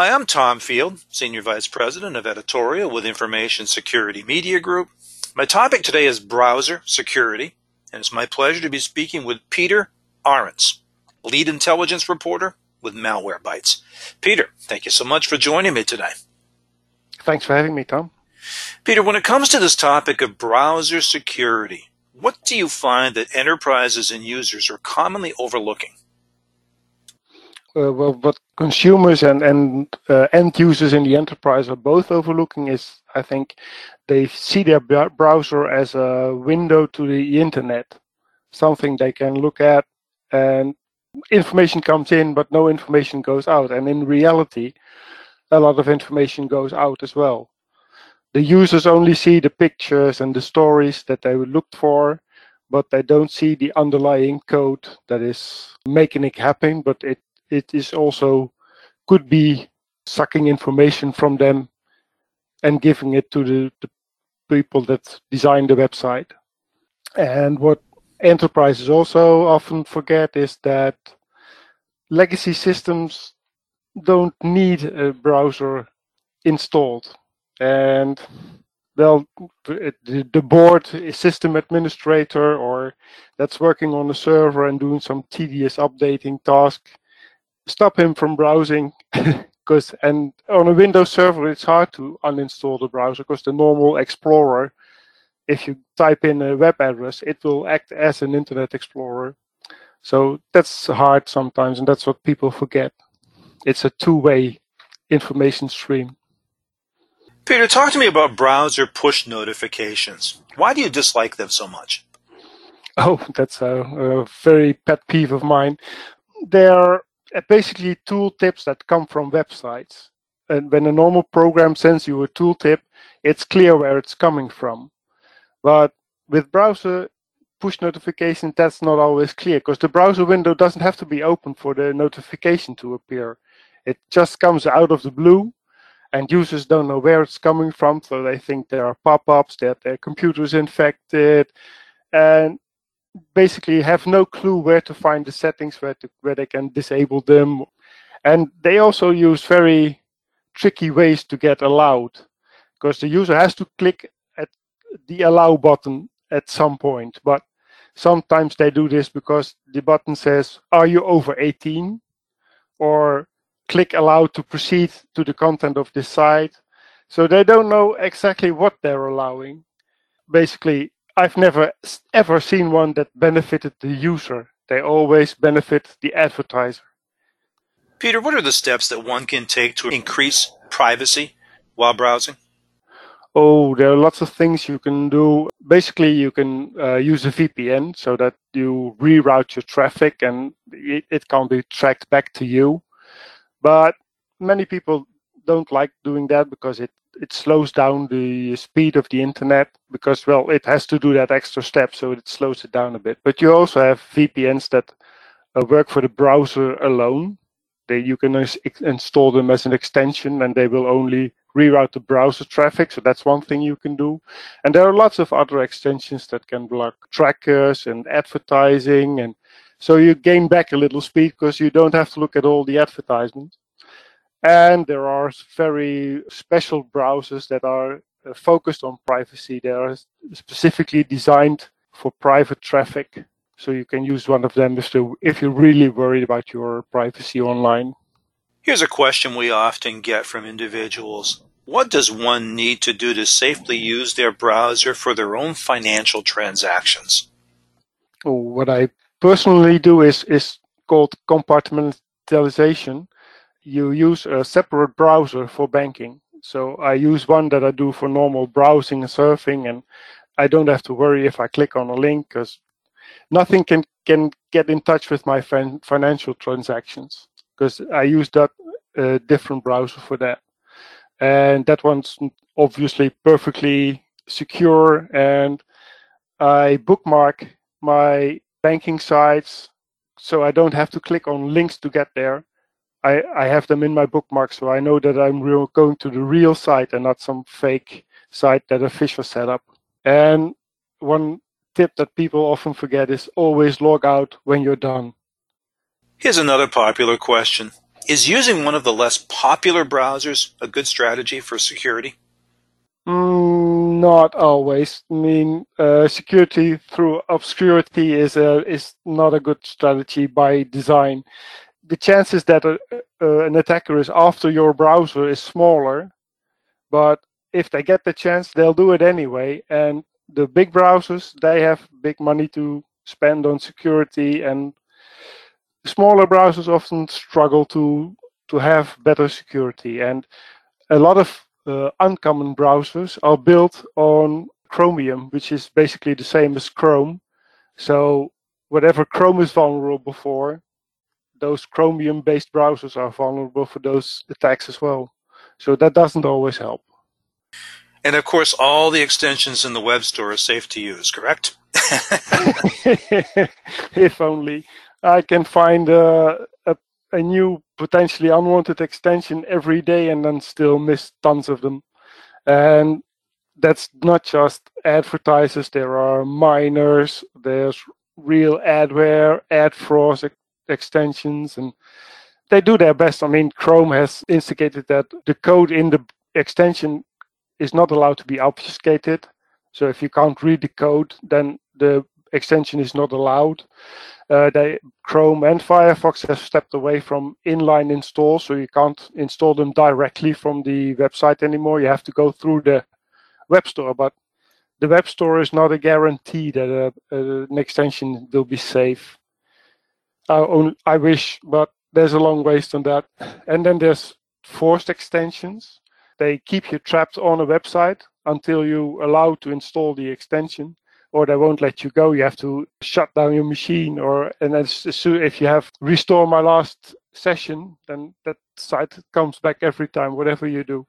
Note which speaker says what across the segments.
Speaker 1: Hi, I'm Tom Field, Senior Vice President of Editorial with Information Security Media Group. My topic today is browser security, and it's my pleasure to be speaking with Peter Arntz, lead intelligence reporter with Malwarebytes. Peter, thank you so much for joining me today.
Speaker 2: Thanks for having me, Tom.
Speaker 1: Peter, when it comes to this topic of browser security, what do you find that enterprises and users are commonly overlooking?
Speaker 2: Uh, well, what consumers and, and uh, end users in the enterprise are both overlooking is, I think, they see their browser as a window to the internet, something they can look at, and information comes in, but no information goes out. And in reality, a lot of information goes out as well. The users only see the pictures and the stories that they looked for, but they don't see the underlying code that is making it happen, but it it is also could be sucking information from them and giving it to the, the people that design the website. And what enterprises also often forget is that legacy systems don't need a browser installed. And well, the, the bored system administrator or that's working on the server and doing some tedious updating task stop him from browsing because and on a Windows server it's hard to uninstall the browser because the normal Explorer, if you type in a web address, it will act as an Internet Explorer. So that's hard sometimes, and that's what people forget. It's a two-way information stream.
Speaker 1: Peter, talk to me about browser push notifications. Why do you dislike them so much?
Speaker 2: Oh, that's a, a very pet peeve of mine. They're uh, basically tooltips that come from websites. And when a normal program sends you a tooltip, it's clear where it's coming from. But with browser push notifications, that's not always clear because the browser window doesn't have to be open for the notification to appear. It just comes out of the blue and users don't know where it's coming from. So they think there are pop-ups, that their computer is infected. And basically have no clue where to find the settings where to where they can disable them. And they also use very tricky ways to get allowed because the user has to click at the allow button at some point. But sometimes they do this because the button says are you over 18 or click allow to proceed to the content of this site. So they don't know exactly what they're allowing. Basically I've never ever seen one that benefited the user. They always benefit the advertiser.
Speaker 1: Peter, what are the steps that one can take to increase privacy while browsing?
Speaker 2: Oh, there are lots of things you can do. Basically, you can uh, use a VPN so that you reroute your traffic and it, it can't be tracked back to you. But many people don't like doing that because it it slows down the speed of the internet because well it has to do that extra step so it slows it down a bit. But you also have vpns that uh, work for the browser alone. They you can install them as an extension and they will only reroute the browser traffic so that's one thing you can do. And there are lots of other extensions that can block trackers and advertising and so you gain back a little speed because you don't have to look at all the advertisements and there are very special browsers that are uh, focused on privacy. They are specifically designed for private traffic. So you can use one of them if, if you're really worried about your privacy online.
Speaker 1: Here's a question we often get from individuals. What does one need to do to safely use their browser for their own financial transactions?
Speaker 2: what I personally do is, is called compartmentalization you use a separate browser for banking. So I use one that I do for normal browsing and surfing, and I don't have to worry if I click on a link because nothing can can get in touch with my fin- financial transactions because I use that uh, different browser for that, and that one's obviously perfectly secure. And I bookmark my banking sites so I don't have to click on links to get there. I, I have them in my bookmark, so I know that I'm real, going to the real site and not some fake site that a phisher set up. And one tip that people often forget is always log out when you're done.
Speaker 1: Here's another popular question. Is using one of the less popular browsers a good strategy for security?
Speaker 2: Mm, not always. I mean, uh, security through obscurity is a, is not a good strategy by design. The chances that a, uh, an attacker is after your browser is smaller, but if they get the chance, they'll do it anyway. And the big browsers, they have big money to spend on security, and smaller browsers often struggle to to have better security. And a lot of uh, uncommon browsers are built on Chromium, which is basically the same as Chrome. So whatever Chrome is vulnerable for, those Chromium-based browsers are vulnerable for those attacks as well. So that doesn't always help.
Speaker 1: And of course, all the extensions in the web store are safe to use, correct?
Speaker 2: if only I can find a, a, a, new potentially unwanted extension every day and then still miss tons of them. And that's not just advertisers, there are miners, there's real adware, adfrost extensions, and they do their best. I mean, Chrome has instigated that the code in the extension is not allowed to be obfuscated. So if you can't read the code, then the extension is not allowed. Uh, they, Chrome and Firefox have stepped away from inline install, so you can't install them directly from the website anymore. You have to go through the web store, but the web store is not a guarantee that a, a, an extension will be safe. I, only, I wish, but there's a long ways on that. And then there's forced extensions. They keep you trapped on a website until you allow to install the extension or they won't let you go. You have to shut down your machine, or and as soon if you have restore my last session, then that site comes back every time, whatever you do.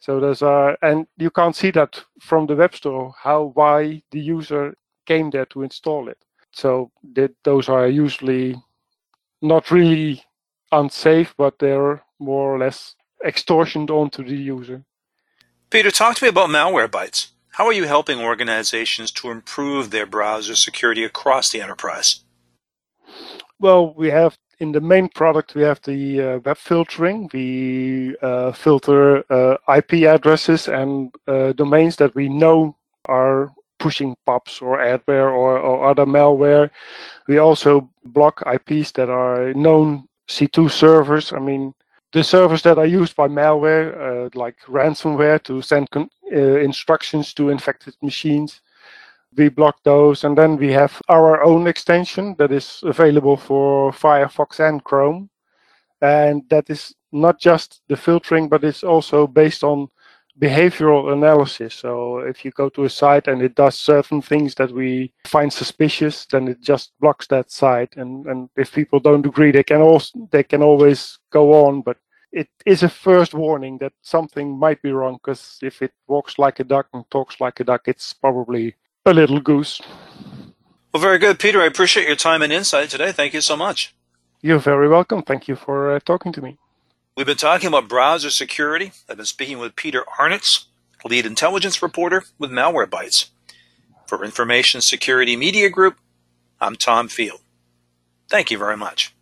Speaker 2: So there's a and you can't see that from the web store how why the user came there to install it. So that those are usually not really unsafe, but they're more or less extortioned onto the user.
Speaker 1: Peter, talk to me about Malwarebytes. How are you helping organizations to improve their browser security across the enterprise?
Speaker 2: Well, we have in the main product, we have the uh, web filtering. We uh, filter uh, IP addresses and uh, domains that we know are pushing PUPs or adware or, or other malware. We also block IPs that are known C2 servers. I mean, the servers that are used by malware, uh, like ransomware, to send uh, instructions to infected machines. We block those, and then we have our own extension that is available for Firefox and Chrome. And that is not just the filtering, but it's also based on behavioral analysis. So if you go to a site and it does certain things that we find suspicious, then it just blocks that site. And, and if people don't agree, they can also they can always go on, but it is a first warning that something might be wrong because if it walks like a duck and talks like a duck, it's probably a little goose.
Speaker 1: Well, very good, Peter. I appreciate your time and insight today. Thank you so much.
Speaker 2: You're very welcome. Thank you for uh, talking to me.
Speaker 1: We've been talking about browser security. I've been speaking with Peter Arntz, lead intelligence reporter with Malwarebytes. For Information Security Media Group, I'm Tom Field. Thank you very much.